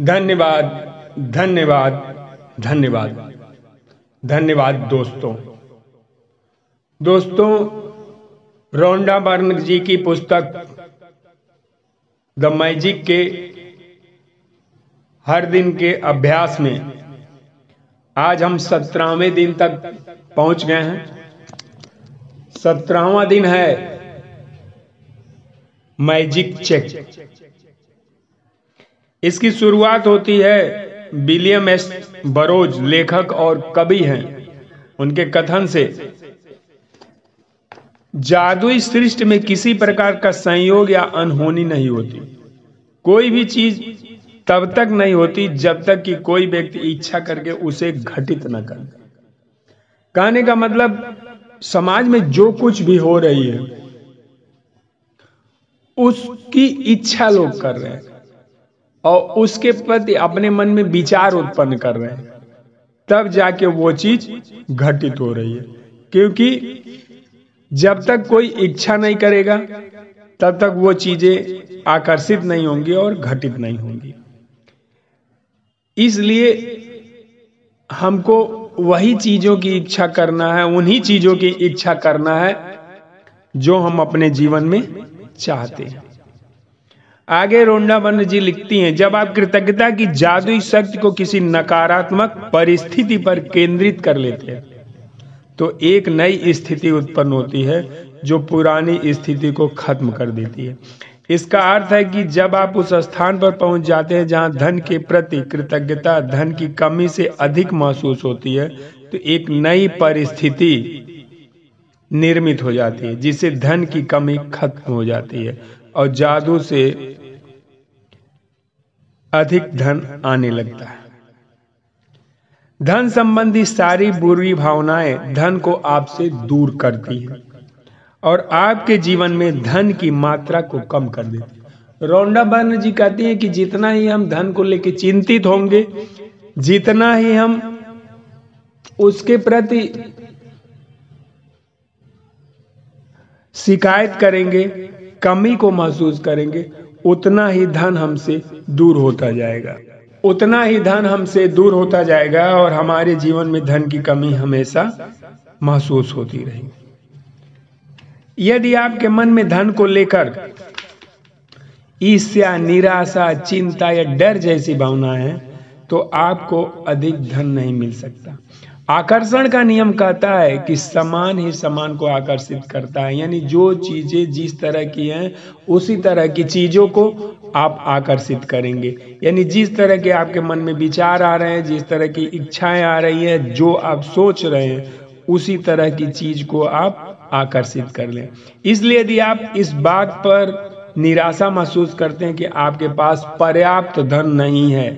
धन्यवाद धन्यवाद धन्यवाद। धन्यवाद दोस्तों। दोस्तों, रोंडा बर्न जी की पुस्तक द मैजिक के हर दिन के अभ्यास में आज हम सत्रहवें दिन तक पहुँच गए हैं। सत्रहवा दिन है मैजिक चेक। इसकी शुरुआत होती है विलियम एस. बरोज, लेखक और कवि हैं। उनके कथन से। जादुई सृष्टि में किसी प्रकार का संयोग या अनहोनी नहीं होती। कोई भी चीज़ तब तक नहीं होती जब तक कि कोई व्यक्ति इच्छा करके उसे घटित न कर। कहने का मतलब समाज में जो कुछ भी हो रही है, उसकी इच्छा लोग कर रहे हैं। और उसके प्रति अपने मन में विचार उत्पन्न कर रहे हैं। तब जाके वो चीज़ घटित हो रही है। क्योंकि जब तक कोई इच्छा नहीं करेगा, तब तक वो चीज़ें आकर्षित नहीं होंगी और घटित नहीं होंगी। इसलिए हमको वही चीज़ों की इच्छा करना है, उन्हीं चीज़ों की इच्छा करना है, जो हम अपने जीवन में चाहते हैं। आगे रोंडा बन जी लिखती हैं, जब आप कृतज्ञता की जादुई शक्ति को किसी नकारात्मक परिस्थिति पर केंद्रित कर लेते हैं तो एक नई स्थिति उत्पन्न होती है, जो पुरानी स्थिति को खत्म कर देती है। इसका अर्थ है कि जब आप उस स्थान पर पहुँच जाते हैं जहाँ धन के प्रति कृतज्ञता, धन की कमी से अधिक महसूस होती है तो एक नई परिस्थिति निर्मित हो जाती है, जिससे धन की कमी खत्म हो जाती है। और जादू से अधिक धन आने लगता है। धन संबंधी सारी बुरी भावनाएँ धन को आपसे दूर करती है और आपके जीवन में धन की मात्रा को कम कर देती है। रोंडा बर्न जी कहती हैं कि जितना ही हम धन को लेकर चिंतित होंगे, जितना ही हम उसके प्रति शिकायत करेंगे कमी को महसूस करेंगे, उतना ही धन हमसे दूर होता जाएगा। उतना ही धन हमसे दूर होता जाएगा और हमारे जीवन में धन की कमी हमेशा महसूस होती रहेगी। यदि आपके मन में धन को लेकर ईर्ष्या, निराशा, चिंता या डर जैसी भावना है तो आपको अधिक धन नहीं मिल सकता। आकर्षण का नियम कहता है कि समान ही समान को आकर्षित करता है। यानी जो चीज़ें जिस तरह की हैं, उसी तरह की चीज़ों को आप आकर्षित करेंगे। यानी जिस तरह के आपके मन में विचार आ रहे हैं, जिस तरह की इच्छाएँ आ रही है, जो आप सोच रहे हैं, उसी तरह की चीज़ को आप आकर्षित कर लें। इसलिए यदि आप इस बात पर निराशा महसूस करते हैं कि आपके पास पर्याप्त धन नहीं है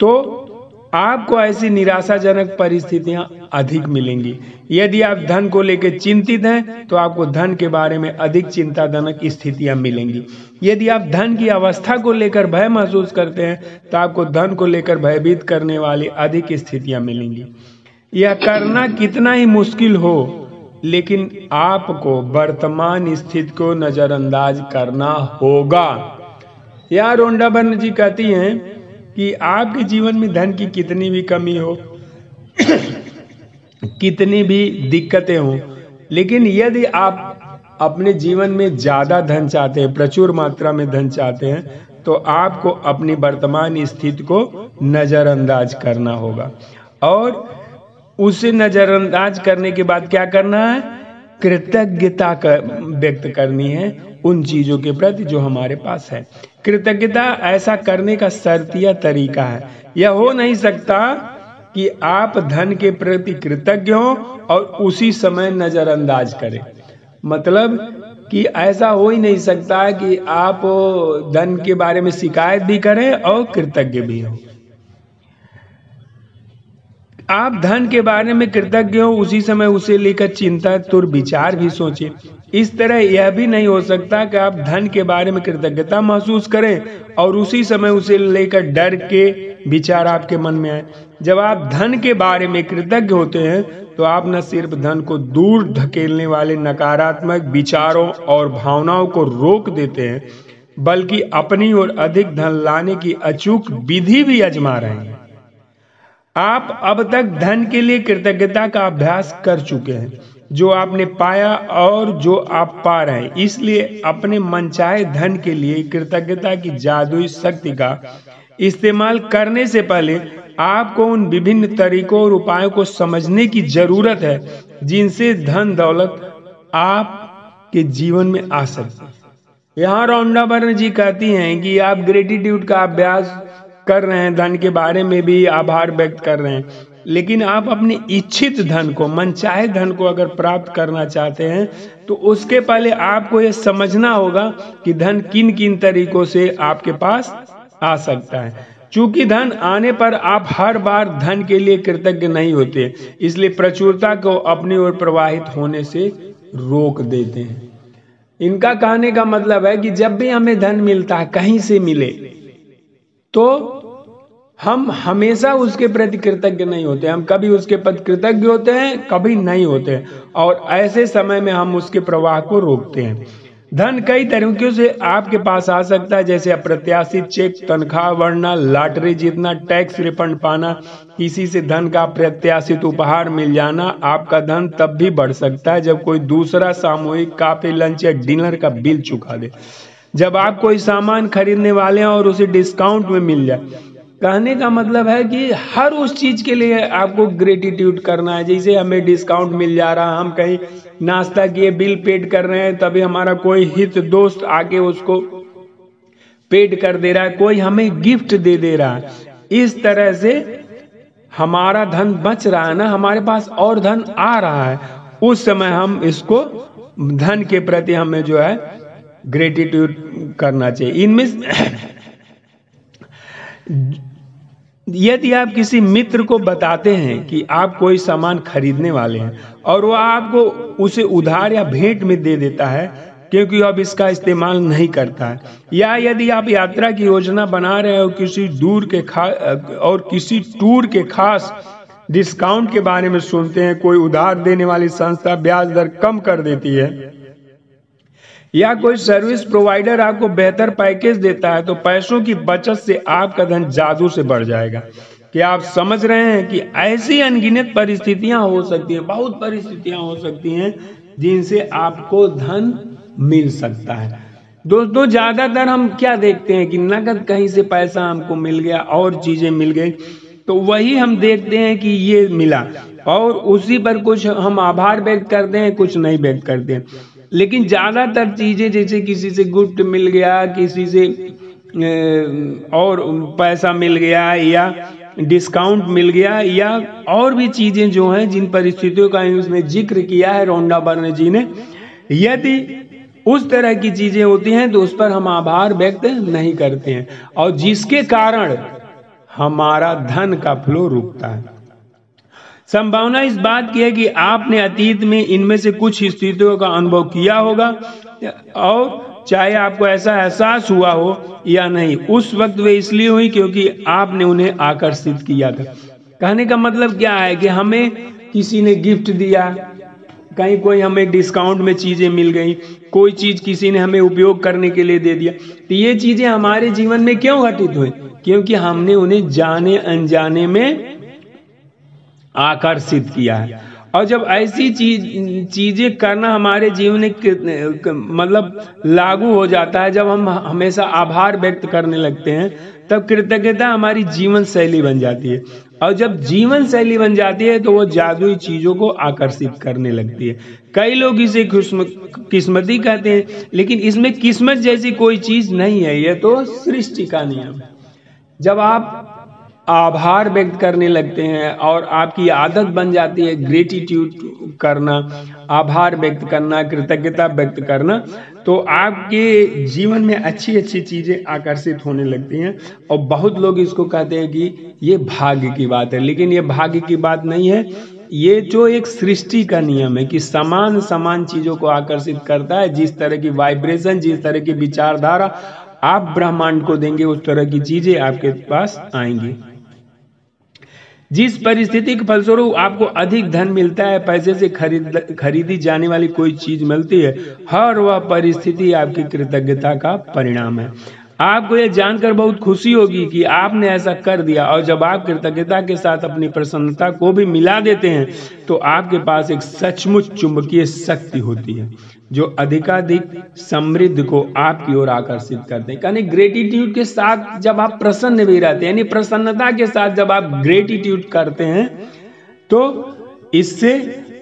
तो आपको ऐसी निराशाजनक परिस्थितियाँ अधिक मिलेंगी। यदि आप धन को लेकर चिंतित हैं तो आपको धन के बारे में अधिक चिंताजनक स्थितियाँ मिलेंगी। यदि आप धन की अवस्था को लेकर भय महसूस करते हैं तो आपको धन को लेकर भयभीत करने वाली अधिक स्थितियाँ मिलेंगी। यह करना कितना ही मुश्किल हो, लेकिन आपको वर्तमान स्थिति को नजरअंदाज करना होगा। यह रोंडा बन जी कहती हैं कि आपके जीवन में धन की कितनी भी कमी हो कितनी भी दिक्कतें हो लेकिन यदि आप अपने जीवन में ज़्यादा धन चाहते हैं प्रचुर मात्रा में धन चाहते हैं तो आपको अपनी वर्तमान स्थिति को नजरअंदाज करना होगा। और उसे नजरअंदाज करने के बाद क्या करना है? कृतज्ञता कर, व्यक्त करनी है उन चीज़ों के प्रति जो हमारे पास है। कृतज्ञता ऐसा करने का शर्तिया तरीका है। यह हो नहीं सकता कि आप धन के प्रति कृतज्ञ हो और उसी समय नजरअंदाज करें। मतलब कि ऐसा हो ही नहीं सकता कि आप धन के बारे में शिकायत भी करें और कृतज्ञ भी हो। आप धन के बारे में कृतज्ञ हो, उसी समय उसे लेकर चिंता तुर विचार भी सोचें। इस तरह यह भी नहीं हो सकता कि आप धन के बारे में कृतज्ञता महसूस करें और उसी समय उसे लेकर डर के विचार आपके मन में आए। जब आप धन के बारे में कृतज्ञ होते हैं तो आप न सिर्फ़ धन को दूर धकेलने वाले नकारात्मक विचारों और भावनाओं को रोक देते हैं, बल्कि अपनी और अधिक धन लाने की अचूक विधि भी अजमा रहे हैं। आप अब तक धन के लिए कृतज्ञता का अभ्यास कर चुके हैं। जो आपने पाया और जो आप पा रहे हैं। इसलिए अपने मनचाहे धन के लिए कृतज्ञता की जादुई शक्ति का इस्तेमाल करने से पहले आपको उन विभिन्न तरीकों और उपायों को समझने की ज़रूरत है, जिनसे धन दौलत आपके जीवन में आ सकती यहाँ रौंडा बर्न जी कहती हैं कि आप ग्रेटिट्यूड का अभ्यास कर रहे हैं, धन के बारे में भी आभार व्यक्त कर रहे हैं। लेकिन आप अपने इच्छित धन को, मनचाहे धन को अगर प्राप्त करना चाहते हैं तो उसके पहले आपको ये समझना होगा कि धन किन किन तरीकों से आपके पास आ सकता है। चूँकि धन आने पर आप हर बार धन के लिए कृतज्ञ नहीं होते, इसलिए प्रचुरता को अपनी ओर प्रवाहित होने से रोक देते हैं। इनका कहने का मतलब है कि जब भी हमें धन मिलता है, कहीं से मिले तो हम हमेशा उसके प्रति कृतज्ञ नहीं होते, हम कभी उसके प्रति कृतज्ञ होते हैं, कभी नहीं होते हैं। और ऐसे समय में हम उसके प्रवाह को रोकते हैं। धन कई तरीकों से आपके पास आ सकता है, जैसे अप्रत्याशित चेक, तनख्वाह बढ़ना लॉटरी, जीतना टैक्स रिफंड पाना किसी से धन का प्रत्याशित उपहार मिल जाना, आपका धन तब भी बढ़ सकता है जब कोई दूसरा सामूहिक काफ़ी, लंच या डिनर का बिल चुका दे। जब आप कोई सामान खरीदने वाले हैं और उसे डिस्काउंट में मिल जाए कहने का मतलब है कि हर उस चीज़ के लिए आपको ग्रेटिट्यूड करना है। जैसे हमें डिस्काउंट मिल जा रहा, हम कहीं नाश्ता किए बिल पेड कर रहे हैं, तभी हमारा कोई हित दोस्त आके उसको पेड कर दे रहा है, कोई हमें गिफ्ट दे दे रहा है। इस तरह से हमारा धन बच रहा है ना, हमारे पास और धन आ रहा है, उस समय हम इसको धन के प्रति हमें जो है ग्रेटिट्यूड करना चाहिए। इनमें यदि आप किसी मित्र को बताते हैं कि आप कोई सामान खरीदने वाले हैं और वह आपको उसे उधार या भेंट में दे देता है, क्योंकि अब इसका इस्तेमाल नहीं करता है। या यदि आप यात्रा की योजना बना रहे हो किसी दूर के खा, और किसी टूर के खास डिस्काउंट के बारे में सुनते हैं, कोई उधार देने वाली संस्था ब्याज दर कम कर देती है या कोई सर्विस प्रोवाइडर आपको बेहतर पैकेज देता है तो पैसों की बचत से आपका धन जादू से बढ़ जाएगा। क्या आप समझ रहे हैं कि ऐसी अनगिनत परिस्थितियाँ हो सकती हैं, बहुत परिस्थितियाँ हो सकती हैं, जिनसे आपको धन मिल सकता है। दोस्तों, ज़्यादातर हम क्या देखते हैं कि नगद कहीं से पैसा हमको मिल गया, और चीज़ें मिल गई तो वही हम देखते हैं कि ये मिला, और उसी पर कुछ हम आभार व्यक्त करते हैं, कुछ नहीं व्यक्त करते हैं। लेकिन ज़्यादातर चीज़ें जैसे किसी से गिफ्ट मिल गया, किसी से और पैसा मिल गया या डिस्काउंट मिल गया या और भी चीज़ें जो हैं जिन परिस्थितियों का उसमें ज़िक्र किया है रोंडा बर्न जी ने। यदि उस तरह की चीज़ें होती हैं तो उस पर हम आभार व्यक्त नहीं करते हैं। और जिसके कारण हमारा धन का फ्लो रुकता है। संभावना इस बात की है कि आपने अतीत में इनमें से कुछ स्थितियों का अनुभव किया होगा, और चाहे आपको ऐसा एहसास हुआ हो या नहीं, उस वक्त वे इसलिए हुई क्योंकि आपने उन्हें आकर्षित किया था। कहने का मतलब क्या है कि हमें किसी ने गिफ्ट दिया, कहीं कोई हमें डिस्काउंट में चीज़ें मिल गई, कोई चीज़ किसी ने हमें उपयोग करने के लिए दे दिया तो ये चीज़ें हमारे जीवन में क्यों घटित हुई? क्योंकि हमने उन्हें जाने अनजाने में आकर्षित किया है। और जब ऐसी चीज़, चीज़ें करना हमारे जीवन मतलब लागू हो जाता है, जब हम हमेशा आभार व्यक्त करने लगते हैं, तब कृतज्ञता हमारी जीवन शैली बन जाती है। और जब जीवन शैली बन जाती है तो वो जादुई चीज़ों को आकर्षित करने लगती है। कई लोग इसे किस्मती कहते हैं, लेकिन इसमें किस्मत जैसी कोई चीज़ नहीं है यह तो सृष्टि का नियम जब आप आभार व्यक्त करने लगते हैं और आपकी आदत बन जाती है ग्रेटिट्यूड करना, आभार व्यक्त करना, कृतज्ञता व्यक्त करना तो आपके जीवन में अच्छी अच्छी चीज़ें आकर्षित होने लगती हैं और बहुत लोग इसको कहते हैं कि ये भाग्य की बात है, लेकिन ये भाग्य की बात नहीं है। ये जो एक सृष्टि का नियम है कि समान समान चीज़ों को आकर्षित करता है, जिस तरह की वाइब्रेशन जिस तरह की विचारधारा आप ब्रह्मांड को देंगे, उस तरह की चीज़ें आपके पास आएँगी। जिस परिस्थिति के फलस्वरूप आपको अधिक धन मिलता है, पैसे से खरीद, खरीदी जाने वाली कोई चीज़ मिलती है, हर वह परिस्थिति आपकी कृतज्ञता का परिणाम है। आपको यह जानकर बहुत खुशी होगी कि आपने ऐसा कर दिया और जब आप कृतज्ञता के साथ अपनी प्रसन्नता को भी मिला देते हैं तो आपके पास एक सचमुच चुंबकीय शक्ति होती है। जो अधिकाधिक समृद्ध को आपकी ओर आकर्षित करते हैं। यानी ग्रेटिट्यूड के साथ जब आप प्रसन्न भी रहते हैं, यानी प्रसन्नता के साथ जब आप ग्रेटिट्यूड करते हैं तो इससे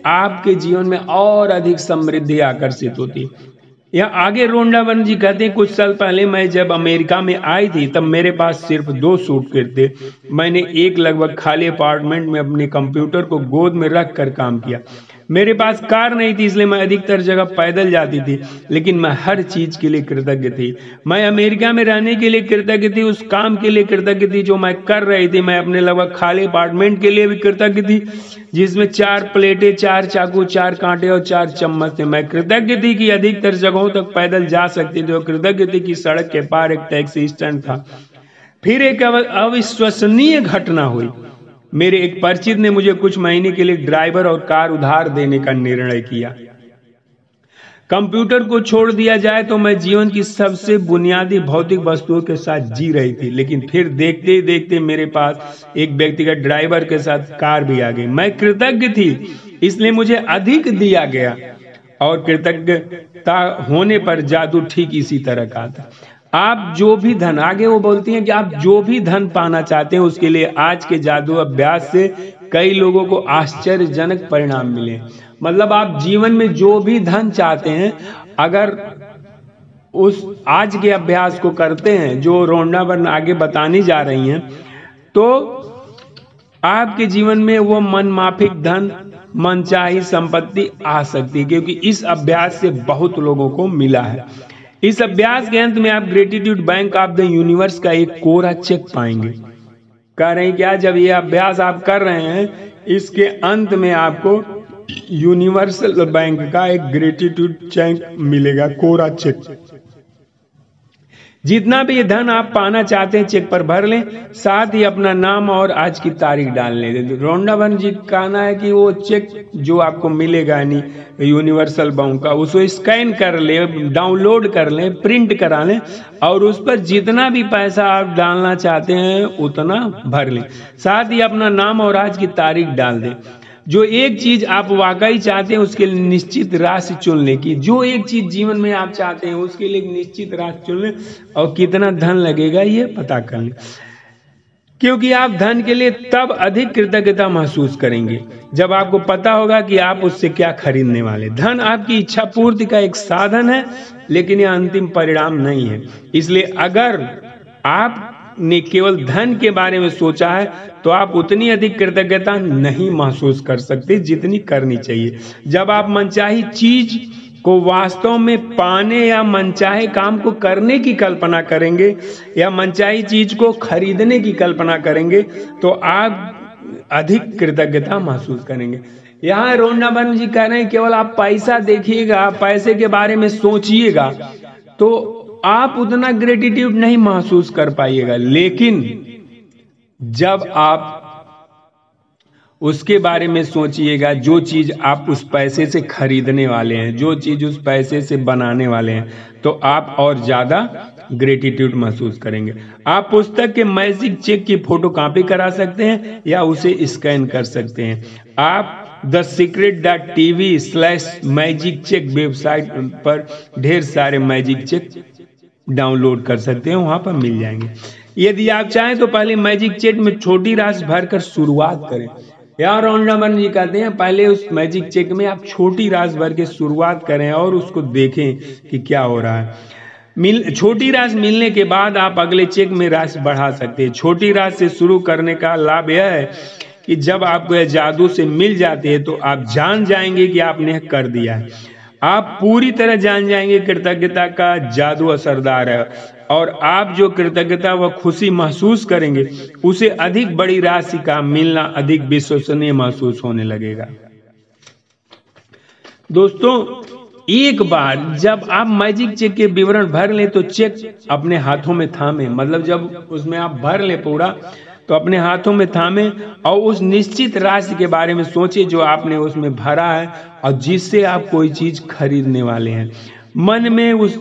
आपके जीवन में और अधिक समृद्धि आकर्षित होती है। या आगे रोंडावन जी कहते हैं, कुछ साल पहले मैं जब अमेरिका में आई थी, तब मेरे पास सिर्फ़ दो सूट थे। मैंने एक लगभग खाली अपार्टमेंट में अपने कंप्यूटर को गोद में रख कर काम किया। मेरे पास कार नहीं थी, इसलिए मैं अधिकतर जगह पैदल जाती थी, लेकिन मैं हर चीज़ के लिए कृतज्ञ थी। मैं अमेरिका में रहने के लिए कृतज्ञ थी, उस काम के लिए कृतज्ञ थी, जो मैं कर रही थी। मैं अपने लगभग खाली अपार्टमेंट के लिए भी कृतज्ञ थी, जिसमें चार प्लेटें, चार चाकू, चार कांटे और चार चम्मच थे। मैं कृतज्ञ थी कि अधिकतर जगहों तक पैदल जा सकती थी और कृतज्ञ थी कि सड़क के पार एक टैक्सी स्टैंड था। फिर एक अविश्वसनीय घटना हुई। मेरे एक परिचित ने मुझे कुछ महीने के लिए ड्राइवर और कार उधार देने का निर्णय किया। कंप्यूटर को छोड़ दिया जाए तो मैं जीवन की सबसे बुनियादी भौतिक वस्तुओं के साथ जी रही थी, लेकिन फिर देखते ही देखते मेरे पास एक व्यक्तिगत ड्राइवर के साथ कार भी आ गई। मैं कृतज्ञ थी, इसलिए मुझे अधिक दिया गया और कृतज्ञता होने पर जादू ठीक इसी तरह का था। आप जो भी धन, आगे वो बोलती हैं कि आप जो भी धन पाना चाहते हैं, उसके लिए आज के जादू अभ्यास से कई लोगों को आश्चर्यजनक परिणाम मिले। मतलब आप जीवन में जो भी धन चाहते हैं, अगर उस आज के अभ्यास को करते हैं, जो रोंडा वर्ण आगे बतानी जा रही हैं तो आपके जीवन में वो मन माफिक धन, मनचाही संपत्ति आ सकती है, क्योंकि इस अभ्यास से बहुत लोगों को मिला है। इस अभ्यास के अंत में आप gratitude bank of the universe का एक कोरा चेक पाएँगे। कह रहे हैं क्या जब ये अभ्यास आप कर रहे हैं, इसके अंत में आपको यूनिवर्सल बैंक का एक ग्रेटिट्यूड चेक मिलेगा, कोरा चेक जितना भी धन आप पाना चाहते हैं, चेक पर भर लें। साथ ही अपना नाम और आज की तारीख डाल लें। रोंडावन जी, कहना है कि वो चेक जो आपको मिलेगा यानी यूनिवर्सल बैंक का, उसको स्कैन कर ले, डाउनलोड कर लें, प्रिंट करा लें और उस पर जितना भी पैसा आप डालना चाहते हैं, उतना भर लें। साथ ही अपना नाम और आज की तारीख डाल दें। जो एक चीज़ आप वाकई चाहते हैं, उसके लिए निश्चित राशि चुनने की। जो एक चीज़ जीवन में आप चाहते हैं, उसके लिए निश्चित राशि चुन और कितना धन लगेगा, ये पता कर क्योंकि आप धन के लिए तब अधिक कृतज्ञता महसूस करेंगे, जब आपको पता होगा कि आप उससे क्या खरीदने वाले। धन आपकी इच्छा पूर्ति का एक साधन है, लेकिन यह अंतिम परिणाम नहीं है। इसलिए अगर आप ने केवल धन के बारे में सोचा है तो आप उतनी अधिक कृतज्ञता नहीं महसूस कर सकते जितनी करनी चाहिए। जब आप मनचाही चीज़ को वास्तव में पाने या मनचाहे काम को करने की कल्पना करेंगे या मनचाही चीज़ को खरीदने की कल्पना करेंगे तो आप अधिक कृतज्ञता महसूस करेंगे। यहाँ रोंडाबन जी कह रहे हैं, केवल आप पैसा देखिएगा पैसे के बारे में सोचिएगा तो आप उतना ग्रेटिट्यूड नहीं महसूस कर पाइएगा, लेकिन जब आप उसके बारे में सोचिएगा, जो चीज़ आप उस पैसे से खरीदने वाले हैं, जो चीज़ उस पैसे से बनाने वाले हैं तो आप और ज़्यादा ग्रेटिट्यूड महसूस करेंगे। आप पुस्तक के मैजिक चेक की फ़ोटो कॉपी करा सकते हैं या उसे स्कैन कर सकते हैं। आप the secret dot TV slash magic check website पर ढेर सारे मैजिक चेक डाउनलोड कर सकते हैं, वहाँ पर मिल जाएँगे। यदि आप चाहें तो पहले मैजिक चेक में छोटी राशि भरकर शुरुआत करें। यार रमन जी कहते हैं, पहले उस मैजिक चेक में आप छोटी राशि भर के शुरुआत करें और उसको देखें कि क्या हो रहा है। मिल, छोटी राशि मिलने के बाद आप अगले चेक में राशि बढ़ा सकते हैं। छोटी राशि से शुरू करने का लाभ यह है कि जब आपको यह जादू से मिल जाती है तो आप जान जाएँगे कि आपने कर दिया है। आप पूरी तरह जान जाएँगे कृतज्ञता का जादू असरदार है। और आप जो कृतज्ञता व खुशी महसूस करेंगे, उसे अधिक बड़ी राशि का मिलना अधिक विश्वसनीय महसूस होने लगेगा। दोस्तों, एक बार जब आप मैजिक चेक के विवरण भर लें तो चेक अपने हाथों में थामे। मतलब जब उसमें आप भर ले पूरा तो अपने हाथों में थामे और उस निश्चित राशि के बारे में सोचे जो आपने उसमें भरा है और जिससे आप कोई चीज़ खरीदने वाले हैं। मन में उस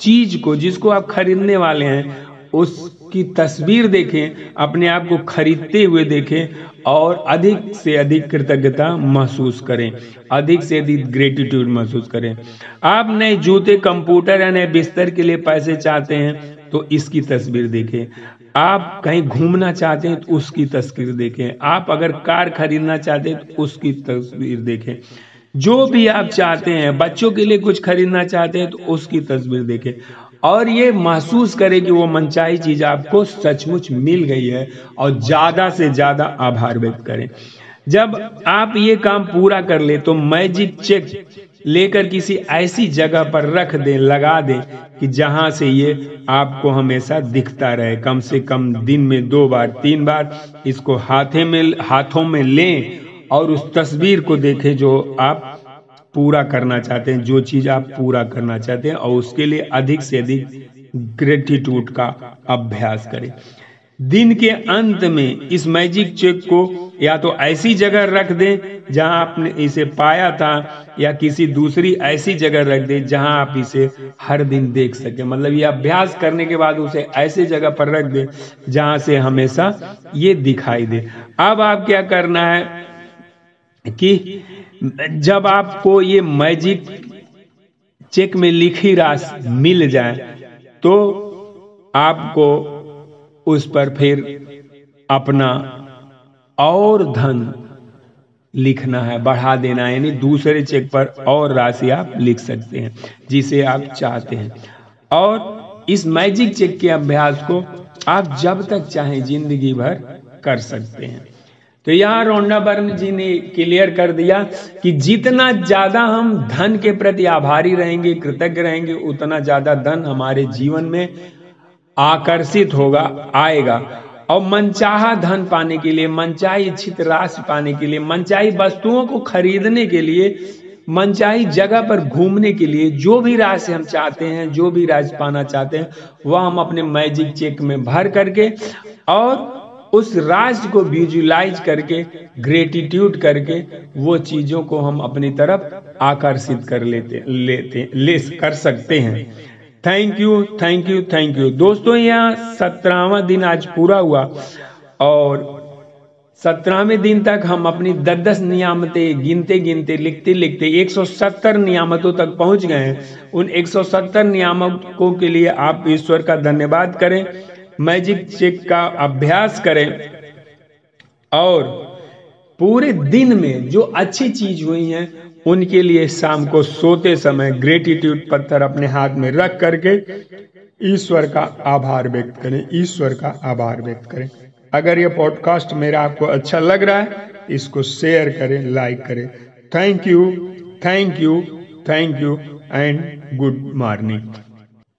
चीज़ को जिसको आप खरीदने वाले हैं, उसकी तस्वीर देखें, अपने आप को खरीदते हुए देखें और अधिक से अधिक कृतज्ञता महसूस करें। अधिक से अधिक ग्रेटिट्यूड महसूस करें। आप नए जूते कंप्यूटर या नए बिस्तर के लिए पैसे चाहते हैं तो इसकी तस्वीर देखें। आप कहीं घूमना चाहते हैं तो उसकी तस्वीर देखें। आप अगर कार खरीदना चाहते हैं तो उसकी तस्वीर देखें। जो भी आप चाहते हैं, बच्चों के लिए कुछ खरीदना चाहते हैं तो उसकी तस्वीर देखें। और ये महसूस करें कि वो मनचाही चीज़ आपको सचमुच मिल गई है और ज़्यादा से ज़्यादा आभार व्यक्त करें। जब आप ये काम पूरा कर ले तो मैजिक चेक लेकर किसी ऐसी जगह पर रख दें, लगा दें कि जहाँ से ये आपको हमेशा दिखता रहे। कम से कम दिन में दो बार, तीन बार इसको हाथे में, हाथों में लें और उस तस्वीर को देखें जो आप पूरा करना चाहते हैं, जो चीज़ आप पूरा करना चाहते हैं और उसके लिए अधिक से अधिक ग्रेटिट्यूड का अभ्यास करें। दिन के अंत में इस मैजिक चेक को या तो ऐसी जगह रख दें जहाँ आपने इसे पाया था, या किसी दूसरी ऐसी जगह रख दें जहाँ आप इसे हर दिन देख सके। मतलब ये अभ्यास करने के बाद उसे ऐसे जगह पर रख दें जहाँ से हमेशा ये दिखाई दे। अब आप क्या करना है कि जब आपको ये मैजिक चेक में लिखी राशि मिल जाए तो आपको उस पर फिर अपना और धन लिखना है, बढ़ा देना है। यानी दूसरे चेक पर और राशि आप लिख सकते हैं, जिसे आप चाहते हैं। और इस मैजिक चेक के अभ्यास को आप जब तक चाहें ज़िंदगी भर कर सकते हैं। तो यहाँ रोंडा बर्न जी ने क्लियर कर दिया कि जितना ज़्यादा हम धन के प्रति आभारी रहेंगे, कृतज्ञ रहेंगे, उतना ज़्यादा धन हमारे जीवन में आकर्षित होगा, आएगा। और मनचाहा धन पाने के लिए, मनचाही इच्छित राशि पाने के लिए, मनचाही वस्तुओं को खरीदने के लिए, मनचाही जगह पर घूमने के लिए, जो भी राशि हम चाहते हैं, जो भी राशि पाना चाहते हैं, वह हम अपने मैजिक चेक में भर करके और उस राज को विजुलाइज करके, ग्रेटिट्यूड करके, वो चीज़ों को हम अपनी तरफ़ आकर्षित कर लेते लेते, ले कर सकते हैं। Thank you thank you thank you दोस्तों, यहाँ सत्रहवा दिन आज पूरा हुआ और सत्रहवें दिन तक हम अपनी दस दस नियामतें गिनते गिनते लिखते लिखते 170 नियामतों तक पहुँच गए हैं। उन 170 नियामकों के लिए आप ईश्वर का धन्यवाद करें, मैजिक चेक का अभ्यास करें और पूरे दिन में जो अच्छी चीज़ हुई है उनके लिए शाम को सोते समय ग्रेटिट्यूड पत्थर अपने हाथ में रख करके ईश्वर का आभार व्यक्त करें। ईश्वर का आभार व्यक्त करें। अगर यह पॉडकास्ट मेरा आपको अच्छा लग रहा है, इसको शेयर करें लाइक करें। Thank you thank you thank you and good morning